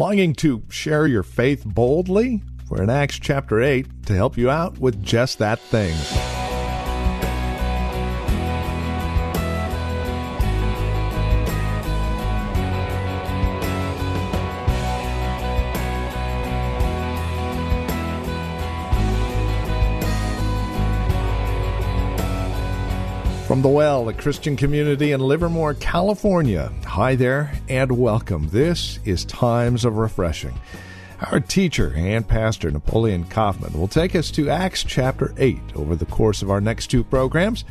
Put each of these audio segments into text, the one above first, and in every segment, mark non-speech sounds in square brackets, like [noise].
Longing to share your faith boldly? We're in Acts chapter 8 to help you out with just that thing. From the Well, a Christian community in Livermore, California. Hi there and welcome. This is Times of Refreshing. Our teacher and pastor, Napoleon Kaufman, will take us to Acts chapter 8 over the course of our next two programs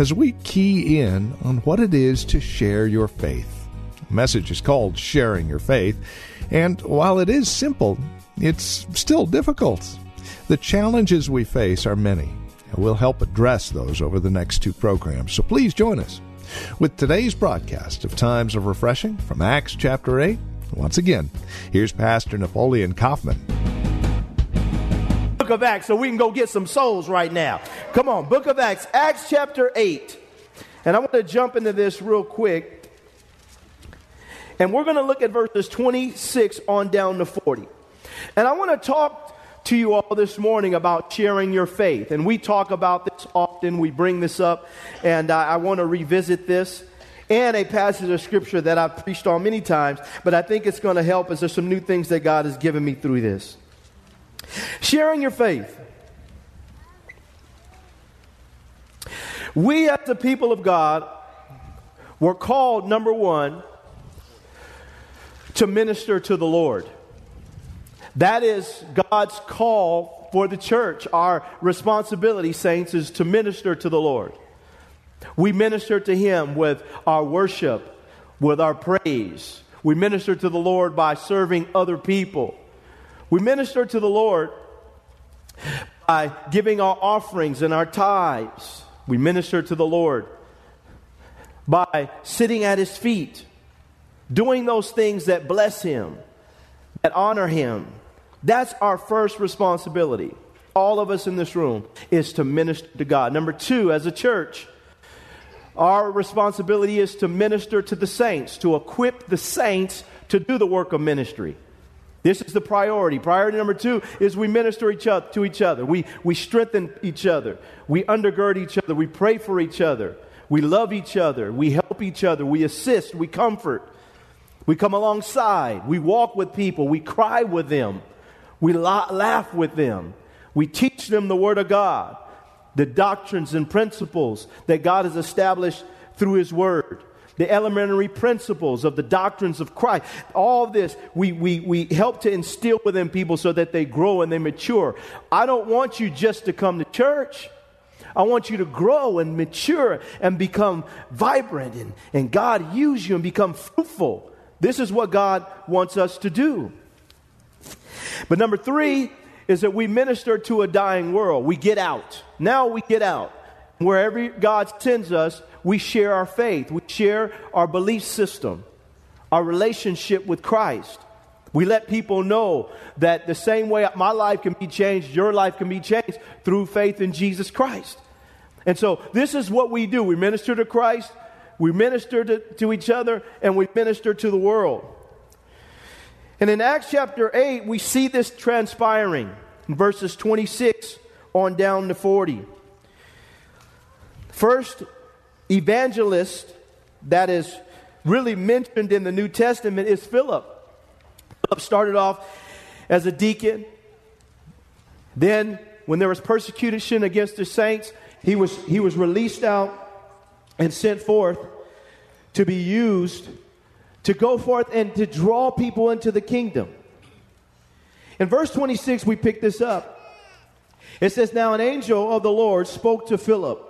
as we key in on what it is to share your faith. The message is called Sharing Your Faith, and while it is simple, it's still difficult. The challenges we face are many and we'll help address those over the next two programs. So please join us with today's broadcast of Times of Refreshing from Acts chapter 8. Once again, here's Pastor Napoleon Kaufman. Book of Acts, so we can go get some souls right now. Come on, Book of Acts, Acts chapter 8. And I want to jump into this real quick. And we're going to look at verses 26 on down to 40. And I want to talk to you all this morning about sharing your faith. And we talk about this often, we bring this up, and I, I want to revisit this and a passage of scripture that I've preached on many times, but I think it's going to help as there's some new things that God has given me through this. Sharing your faith. We, as the people of God, were called, number one, to minister to the Lord. That is God's call for the church. Our responsibility, saints, is to minister to the Lord. We minister to Him with our worship, with our praise. We minister to the Lord by serving other people. We minister to the Lord by giving our offerings and our tithes. We minister to the Lord by sitting at His feet, doing those things that bless Him, that honor Him. That's our first responsibility. All of us in this room is to minister to God. Number two, as a church, our responsibility is to minister to the saints, to equip the saints to do the work of ministry. This is the priority. Priority number two is we minister each other, to each other. We, we strengthen each other. We undergird each other. We pray for each other. We love each other. We help each other. We assist. We comfort. We come alongside. We walk with people. We cry with them. We la- laugh with them. We teach them the Word of God, the doctrines and principles that God has established through His Word, the elementary principles of the doctrines of Christ. All this, we, we, we help to instill within people so that they grow and they mature. I don't want you just to come to church. I want you to grow and mature and become vibrant and, and God use you and become fruitful. This is what God wants us to do. But number three is that we minister to a dying world. We get out. Now we get out. Wherever God sends us, we share our faith, we share our belief system, our relationship with Christ. We let people know that the same way my life can be changed, your life can be changed through faith in Jesus Christ. And so, this is what we do we minister to Christ, we minister to, to each other, and we minister to the world. And in Acts chapter 8, we see this transpiring in verses 26 on down to 40. First evangelist that is really mentioned in the New Testament is Philip. Philip started off as a deacon. Then, when there was persecution against the saints, he was, he was released out and sent forth to be used to go forth and to draw people into the kingdom. In verse 26, we pick this up. It says, Now an angel of the Lord spoke to Philip,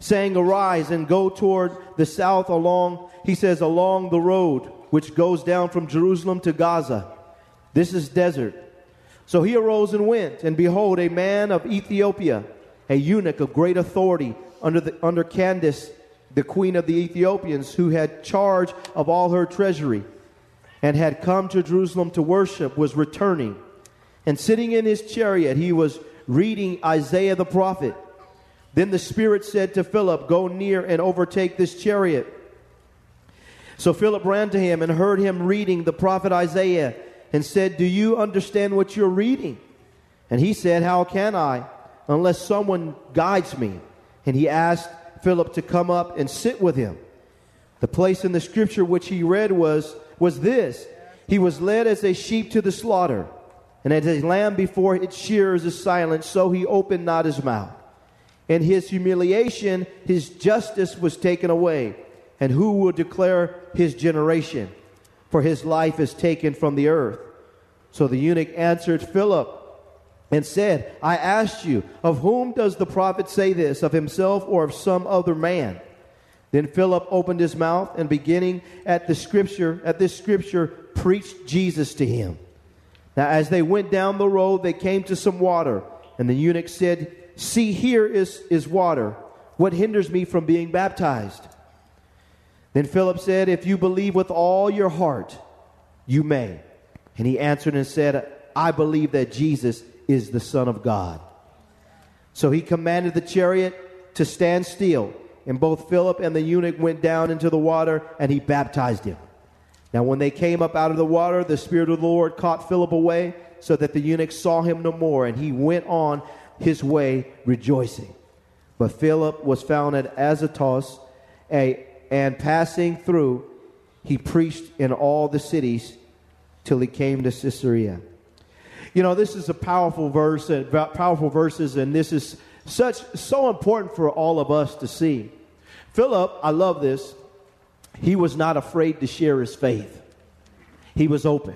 saying, Arise and go toward the south along, he says, along the road which goes down from Jerusalem to Gaza. This is desert. So he arose and went, and behold, a man of Ethiopia, a eunuch of great authority under, the, under Candace, the queen of the Ethiopians, who had charge of all her treasury, and had come to Jerusalem to worship, was returning. And sitting in his chariot, he was reading Isaiah the prophet. Then the Spirit said to Philip, Go near and overtake this chariot. So Philip ran to him and heard him reading the prophet Isaiah and said, Do you understand what you're reading? And he said, How can I, unless someone guides me? And he asked Philip to come up and sit with him. The place in the scripture which he read was, was this He was led as a sheep to the slaughter, and as a lamb before its shearers is silent, so he opened not his mouth. In his humiliation, his justice was taken away. And who will declare his generation? For his life is taken from the earth. So the eunuch answered Philip and said, I asked you, of whom does the prophet say this, of himself or of some other man? Then Philip opened his mouth and beginning at the scripture, at this scripture, preached Jesus to him. Now, as they went down the road, they came to some water, and the eunuch said, See, here is, is water. What hinders me from being baptized? Then Philip said, If you believe with all your heart, you may. And he answered and said, I believe that Jesus is the Son of God. So he commanded the chariot to stand still. And both Philip and the eunuch went down into the water, and he baptized him. Now, when they came up out of the water, the Spirit of the Lord caught Philip away, so that the eunuch saw him no more, and he went on his way rejoicing. But Philip was found at Azotus, a, and passing through, he preached in all the cities till he came to Caesarea. You know, this is a powerful verse, powerful verses, and this is such so important for all of us to see. Philip, I love this. He was not afraid to share his faith. He was open.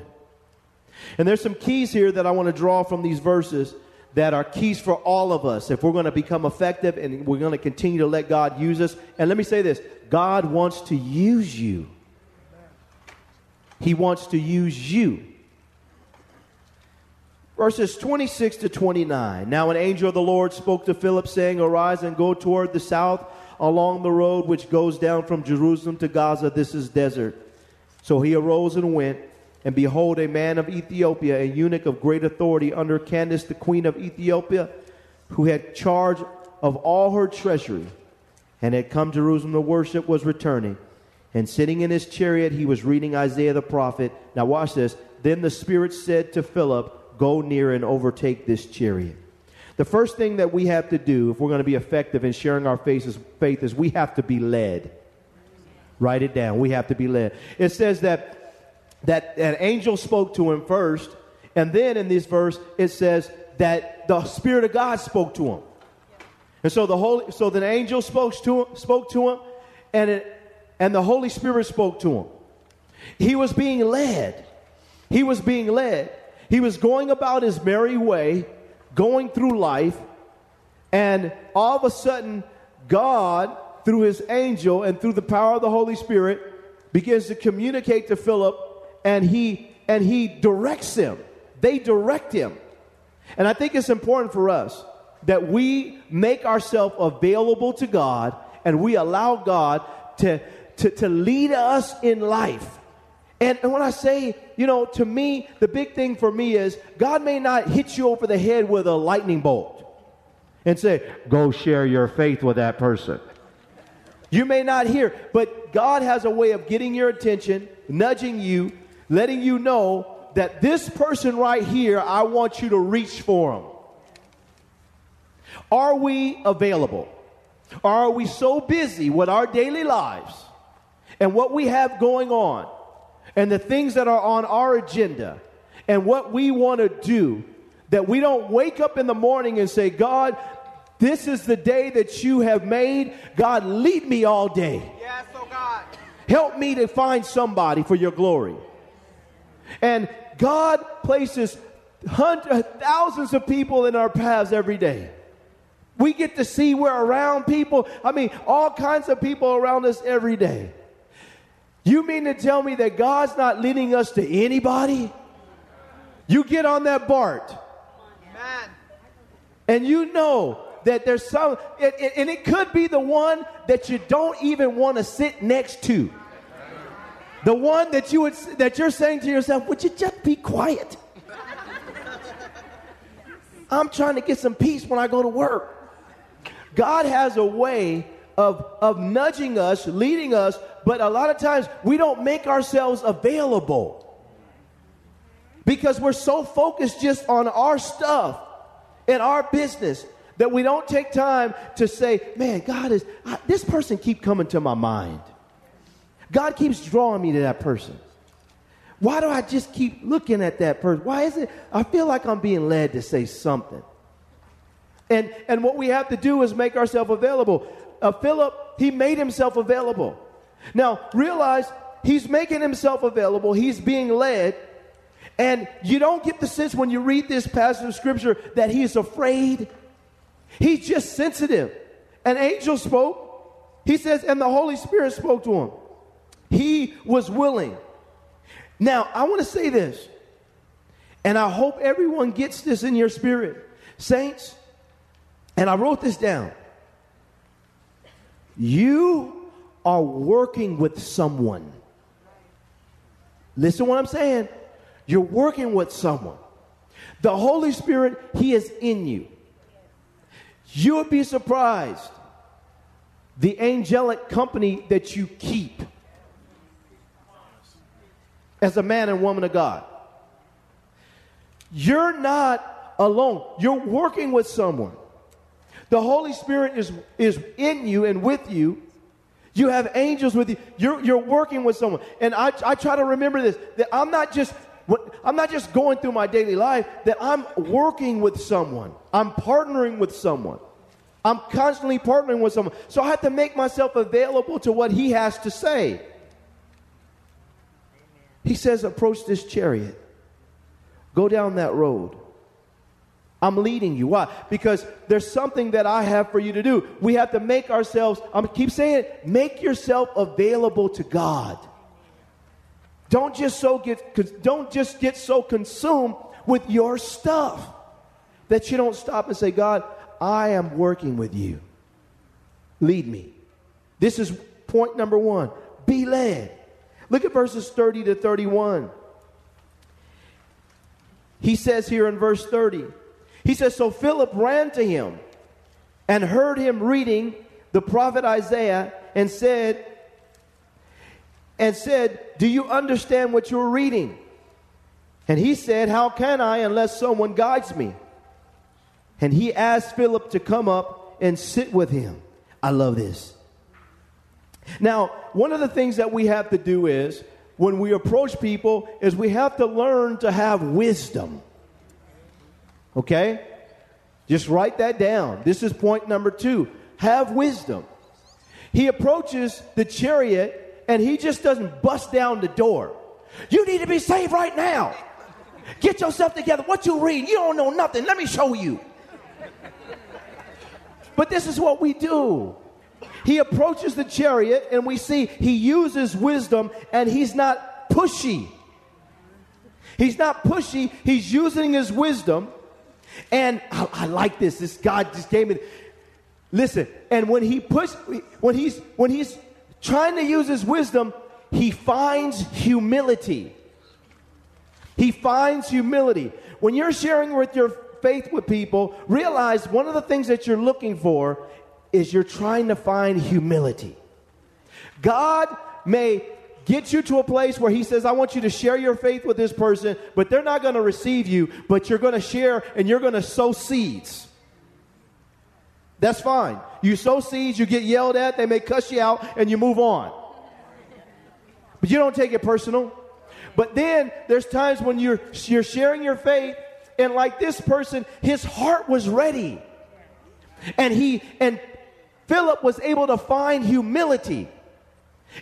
And there's some keys here that I want to draw from these verses that are keys for all of us if we're going to become effective and we're going to continue to let God use us. And let me say this God wants to use you. He wants to use you. Verses 26 to 29. Now, an angel of the Lord spoke to Philip, saying, Arise and go toward the south along the road which goes down from Jerusalem to Gaza. This is desert. So he arose and went. And behold, a man of Ethiopia, a eunuch of great authority under Candace, the queen of Ethiopia, who had charge of all her treasury, and had come to Jerusalem to worship, was returning. And sitting in his chariot, he was reading Isaiah the prophet. Now, watch this. Then the Spirit said to Philip, Go near and overtake this chariot. The first thing that we have to do if we're going to be effective in sharing our faith is we have to be led. Write it down. We have to be led. It says that that an angel spoke to him first, and then in this verse it says that the Spirit of God spoke to him. And so the Holy, so the angel spoke to him, spoke to him, and it, and the Holy Spirit spoke to him. He was being led. He was being led. He was going about his merry way, going through life, and all of a sudden, God, through his angel and through the power of the Holy Spirit, begins to communicate to Philip and he and he directs him. They direct him. And I think it's important for us that we make ourselves available to God and we allow God to, to, to lead us in life. And, and when I say, you know, to me, the big thing for me is God may not hit you over the head with a lightning bolt and say, go share your faith with that person. You may not hear, but God has a way of getting your attention, nudging you, letting you know that this person right here, I want you to reach for them. Are we available? Are we so busy with our daily lives and what we have going on and the things that are on our agenda and what we want to do that we don't wake up in the morning and say, God, this is the day that you have made. God, lead me all day. Yes, oh God. Help me to find somebody for your glory. And God places hundreds, uh, thousands of people in our paths every day. We get to see we're around people. I mean, all kinds of people around us every day. You mean to tell me that God's not leading us to anybody? You get on that BART. And you know that there's some, it, it, and it could be the one that you don't even want to sit next to. The one that you would that you're saying to yourself, would you just be quiet? I'm trying to get some peace when I go to work. God has a way of, of nudging us, leading us, but a lot of times we don't make ourselves available because we're so focused just on our stuff and our business that we don't take time to say, man, God is, I, this person keep coming to my mind. God keeps drawing me to that person. Why do I just keep looking at that person? Why is it? I feel like I'm being led to say something. And, and what we have to do is make ourselves available. Uh, Philip, he made himself available. Now, realize he's making himself available, he's being led. And you don't get the sense when you read this passage of scripture that he's afraid. He's just sensitive. An angel spoke. He says, and the Holy Spirit spoke to him. He was willing. Now, I want to say this, and I hope everyone gets this in your spirit. Saints, and I wrote this down. You are working with someone. Listen what I'm saying. You're working with someone. The Holy Spirit, He is in you. You would be surprised the angelic company that you keep as a man and woman of God. You're not alone, you're working with someone. The Holy Spirit is, is in you and with you. You have angels with you. You're, you're working with someone. And I, I try to remember this that I'm not just I'm not just going through my daily life, that I'm working with someone. I'm partnering with someone. I'm constantly partnering with someone. So I have to make myself available to what he has to say. He says, Approach this chariot. Go down that road. I'm leading you. Why? Because there's something that I have for you to do. We have to make ourselves, I'm keep saying it, make yourself available to God. Don't just so get don't just get so consumed with your stuff that you don't stop and say, God, I am working with you. Lead me. This is point number one. Be led. Look at verses 30 to 31. He says here in verse 30, he says, So Philip ran to him and heard him reading the prophet Isaiah and said, and said, Do you understand what you're reading? And he said, How can I unless someone guides me? And he asked Philip to come up and sit with him. I love this. Now, one of the things that we have to do is when we approach people is we have to learn to have wisdom. Okay? Just write that down. This is point number 2. Have wisdom. He approaches the chariot and he just doesn't bust down the door. You need to be saved right now. Get yourself together. What you read? You don't know nothing. Let me show you. But this is what we do. He approaches the chariot, and we see he uses wisdom, and he's not pushy. He's not pushy, he's using his wisdom. And I, I like this. This God just gave me. Listen, and when he puts, when he's when he's trying to use his wisdom, he finds humility. He finds humility. When you're sharing with your faith with people, realize one of the things that you're looking for is you're trying to find humility. God may get you to a place where He says, I want you to share your faith with this person, but they're not going to receive you, but you're going to share and you're going to sow seeds. That's fine. You sow seeds, you get yelled at, they may cuss you out, and you move on. But you don't take it personal. But then there's times when you're, you're sharing your faith, and like this person, his heart was ready. And he, and Philip was able to find humility.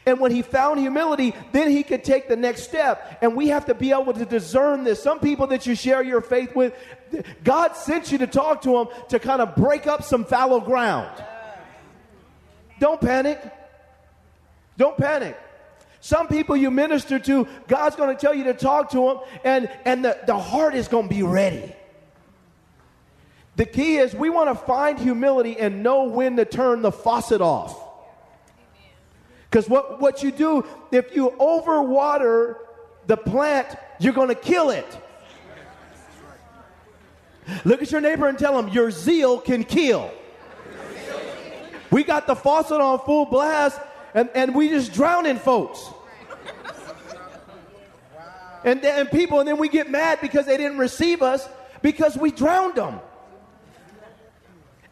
And when he found humility, then he could take the next step. And we have to be able to discern this. Some people that you share your faith with, God sent you to talk to them to kind of break up some fallow ground. Don't panic. Don't panic. Some people you minister to, God's going to tell you to talk to them, and, and the, the heart is going to be ready. The key is we want to find humility and know when to turn the faucet off. Because what, what you do, if you overwater the plant, you're going to kill it. Look at your neighbor and tell him, Your zeal can kill. We got the faucet on full blast and, and we just drowning folks. And, and people, and then we get mad because they didn't receive us because we drowned them.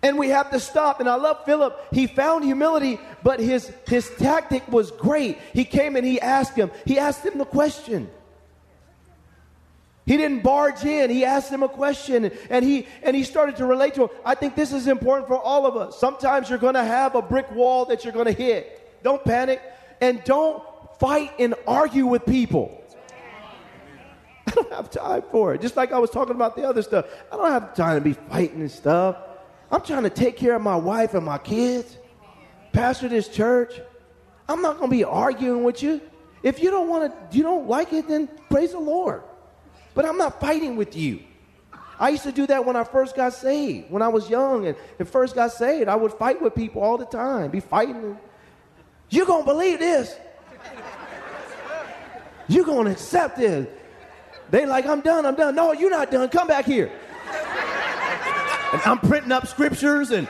And we have to stop. And I love Philip. He found humility, but his, his tactic was great. He came and he asked him, he asked him the question. He didn't barge in. He asked him a question and he and he started to relate to him. I think this is important for all of us. Sometimes you're going to have a brick wall that you're going to hit. Don't panic and don't fight and argue with people. I don't have time for it. Just like I was talking about the other stuff. I don't have time to be fighting and stuff. I'm trying to take care of my wife and my kids. Pastor this church. I'm not going to be arguing with you. If you don't want to, you don't like it, then praise the Lord. But I'm not fighting with you. I used to do that when I first got saved. When I was young and, and first got saved, I would fight with people all the time, be fighting. You're going to believe this. You're going to accept this. They like, I'm done, I'm done. No, you're not done. Come back here. And I'm printing up scriptures and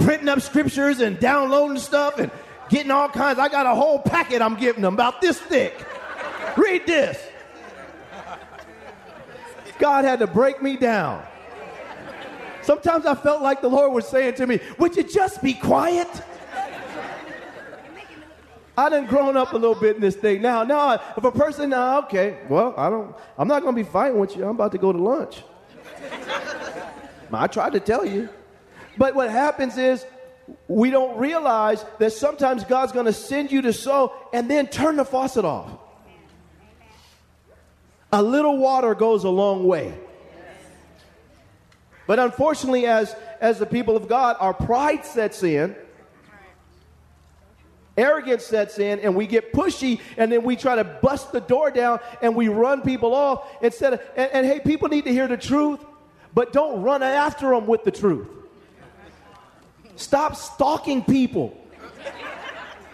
printing up scriptures and downloading stuff and getting all kinds. I got a whole packet I'm giving them about this thick. Read this. God had to break me down. Sometimes I felt like the Lord was saying to me, Would you just be quiet? I done grown up a little bit in this thing. Now, now, if a person, now, okay, well, I don't, I'm not to be fighting with you. I'm about to go to lunch. I tried to tell you. But what happens is we don't realize that sometimes God's going to send you to sow and then turn the faucet off. A little water goes a long way. But unfortunately, as, as the people of God, our pride sets in, arrogance sets in, and we get pushy, and then we try to bust the door down and we run people off instead of, and, and hey, people need to hear the truth, but don't run after them with the truth. Stop stalking people.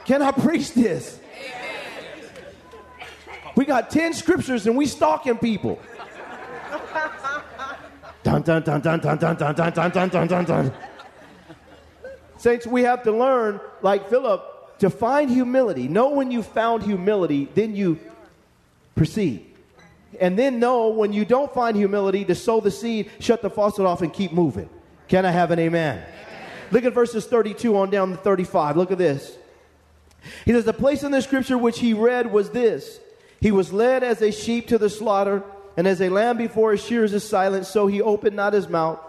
Can I preach this? We got 10 scriptures and we stalking people. dun, dun, dun, dun, dun, dun, dun, dun, dun, dun, dun, dun. Saints, we have to learn, like Philip, to find humility. Know when you found humility, then you proceed. And then know when you don't find humility to sow the seed, shut the faucet off, and keep moving. Can I have an amen? amen? Look at verses 32 on down to 35. Look at this. He says, The place in the scripture which he read was this he was led as a sheep to the slaughter, and as a lamb before his shears is silent, so he opened not his mouth.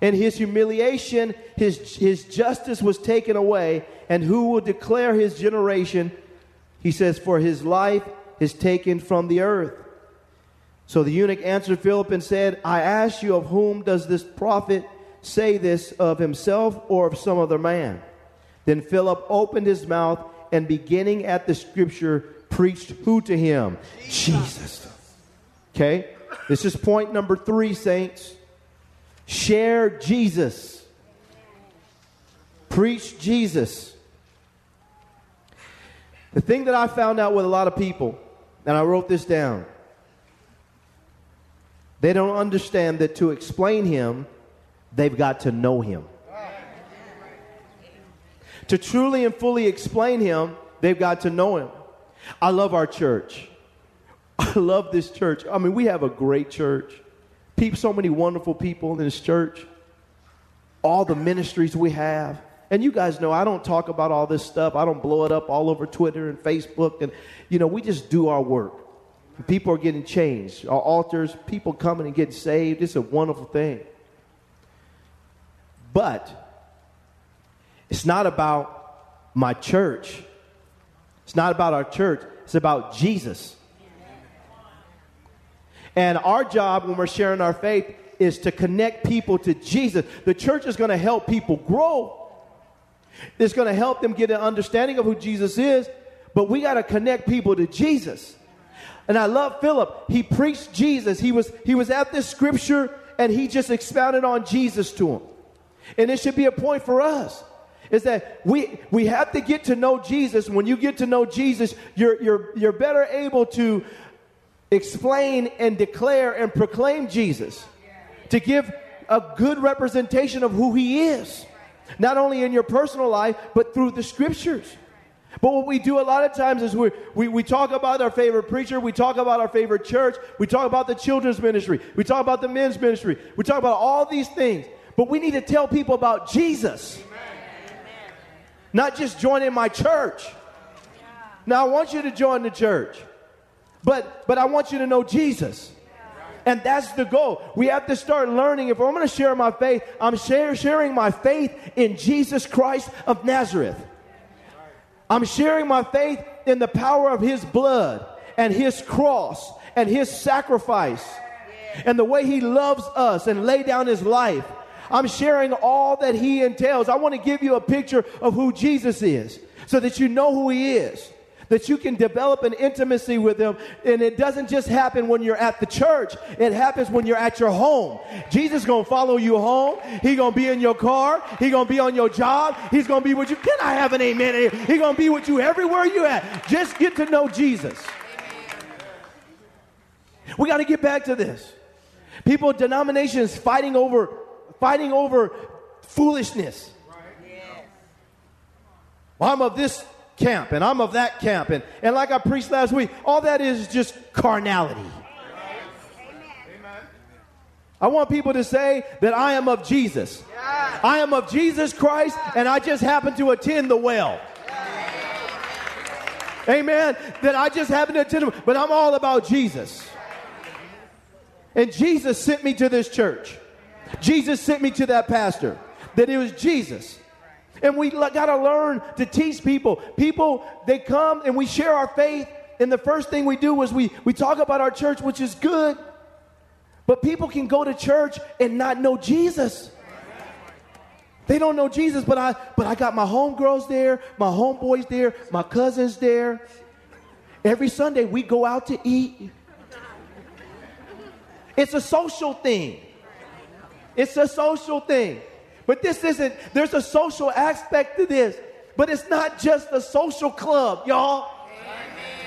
In his humiliation, his, his justice was taken away, and who will declare his generation? He says, For his life is taken from the earth. So the eunuch answered Philip and said, I ask you, of whom does this prophet say this, of himself or of some other man? Then Philip opened his mouth, and beginning at the scripture, preached who to him? Jesus. Okay? This is point number three, saints. Share Jesus. Preach Jesus. The thing that I found out with a lot of people, and I wrote this down, they don't understand that to explain him, they've got to know him. To truly and fully explain him, they've got to know him. I love our church. [laughs] I love this church. I mean, we have a great church. People, so many wonderful people in this church. All the ministries we have. And you guys know I don't talk about all this stuff. I don't blow it up all over Twitter and Facebook. And, you know, we just do our work. People are getting changed. Our altars, people coming and getting saved. It's a wonderful thing. But it's not about my church. It's not about our church, it's about Jesus. And our job when we're sharing our faith is to connect people to Jesus. The church is going to help people grow. It's going to help them get an understanding of who Jesus is. but we got to connect people to Jesus. And I love Philip. He preached Jesus. He was he was at this scripture and he just expounded on Jesus to him. And it should be a point for us is that we we have to get to know Jesus. When you get to know Jesus, you're you're you're better able to explain and declare and proclaim Jesus. To give a good representation of who he is. Not only in your personal life, but through the scriptures. But what we do a lot of times is we, we, we talk about our favorite preacher, we talk about our favorite church, we talk about the children's ministry, we talk about the men's ministry, we talk about all these things. But we need to tell people about Jesus. Not just joining my church. Now, I want you to join the church, but, but I want you to know Jesus. And that's the goal. We have to start learning. If I'm going to share my faith, I'm share, sharing my faith in Jesus Christ of Nazareth. I'm sharing my faith in the power of his blood and his cross and his sacrifice and the way he loves us and lay down his life. I'm sharing all that he entails. I want to give you a picture of who Jesus is so that you know who he is that you can develop an intimacy with him. And it doesn't just happen when you're at the church. It happens when you're at your home. Jesus gonna follow you home. He gonna be in your car. He gonna be on your job. He's gonna be with you. Can I have an amen? He gonna be with you everywhere you at. Just get to know Jesus. We got to get back to this. People, denominations fighting over, fighting over foolishness. Well, I'm of this camp and I'm of that camp. And, and like I preached last week, all that is just carnality. I want people to say that I am of Jesus. I am of Jesus Christ and I just happen to attend the well. Amen. That I just happen to attend, but I'm all about Jesus. And Jesus sent me to this church. Jesus sent me to that pastor. That it was Jesus. And we got to learn to teach people. People, they come and we share our faith. And the first thing we do is we, we talk about our church, which is good. But people can go to church and not know Jesus. They don't know Jesus, but I but I got my homegirls there, my homeboys there, my cousins there. Every Sunday we go out to eat. It's a social thing. It's a social thing. But this isn't, there's a social aspect to this. But it's not just a social club, y'all.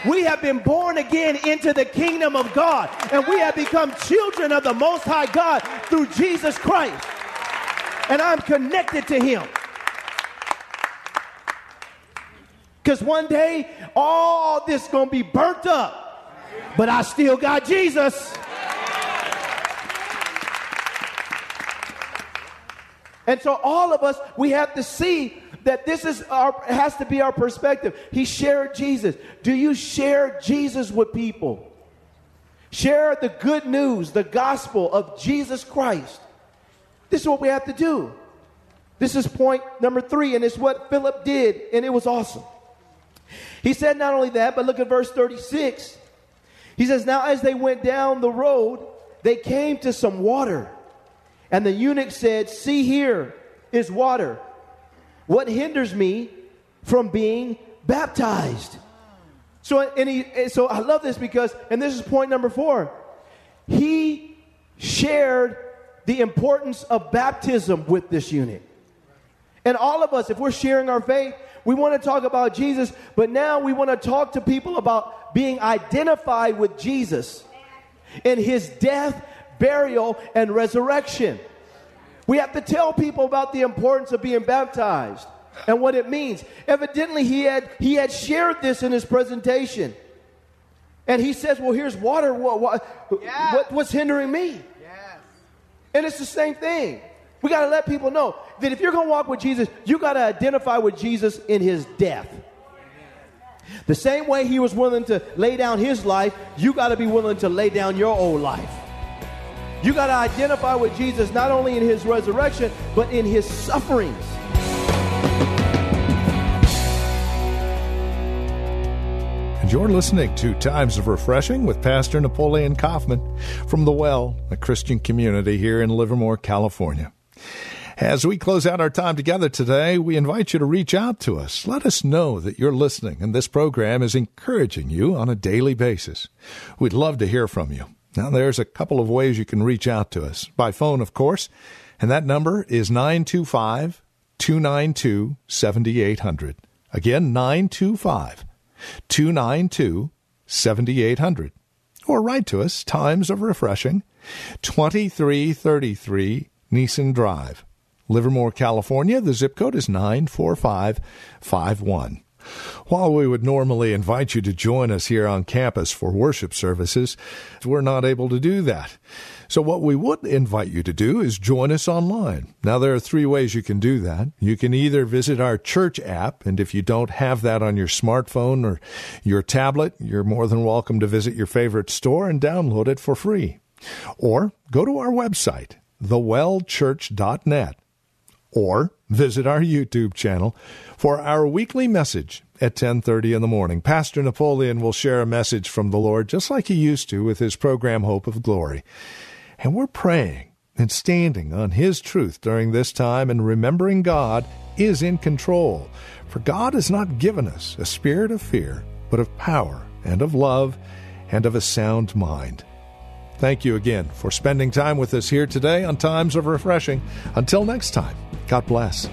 We have been born again into the kingdom of God, and we have become children of the Most High God through Jesus Christ. And I'm connected to Him. Because one day, all this going to be burnt up, but I still got Jesus. And so all of us, we have to see that this is our has to be our perspective. He shared Jesus. Do you share Jesus with people? Share the good news, the gospel of Jesus Christ. This is what we have to do. This is point number three, and it's what Philip did, and it was awesome. He said not only that, but look at verse 36. He says, Now as they went down the road, they came to some water. And the eunuch said, See here is water. What hinders me from being baptized? So, and he, so I love this because, and this is point number four. He shared the importance of baptism with this eunuch. And all of us, if we're sharing our faith, we want to talk about Jesus, but now we want to talk to people about being identified with Jesus in his death burial, and resurrection. We have to tell people about the importance of being baptized and what it means. Evidently, he had, he had shared this in his presentation. And he says, Well, here's water. What, what, yeah. what what's hindering me? Yes. And it's the same thing. We got to let people know that if you're going to walk with Jesus, you got to identify with Jesus in his death. The same way he was willing to lay down his life, you got to be willing to lay down your old life. You got to identify with Jesus not only in his resurrection, but in his sufferings. And you're listening to Times of Refreshing with Pastor Napoleon Kaufman from The Well, a Christian community here in Livermore, California. As we close out our time together today, we invite you to reach out to us. Let us know that you're listening and this program is encouraging you on a daily basis. We'd love to hear from you. Now, there's a couple of ways you can reach out to us. By phone, of course, and that number is 925 292 7800. Again, 925 292 7800. Or write to us, Times of Refreshing, 2333 Nissen Drive, Livermore, California. The zip code is 94551. While we would normally invite you to join us here on campus for worship services, we're not able to do that. So what we would invite you to do is join us online. Now there are three ways you can do that. You can either visit our church app, and if you don't have that on your smartphone or your tablet, you're more than welcome to visit your favorite store and download it for free. Or go to our website, thewellchurch.net or visit our YouTube channel for our weekly message at 10:30 in the morning. Pastor Napoleon will share a message from the Lord just like he used to with his program Hope of Glory. And we're praying and standing on his truth during this time and remembering God is in control. For God has not given us a spirit of fear, but of power and of love and of a sound mind. Thank you again for spending time with us here today on Times of Refreshing. Until next time, God bless.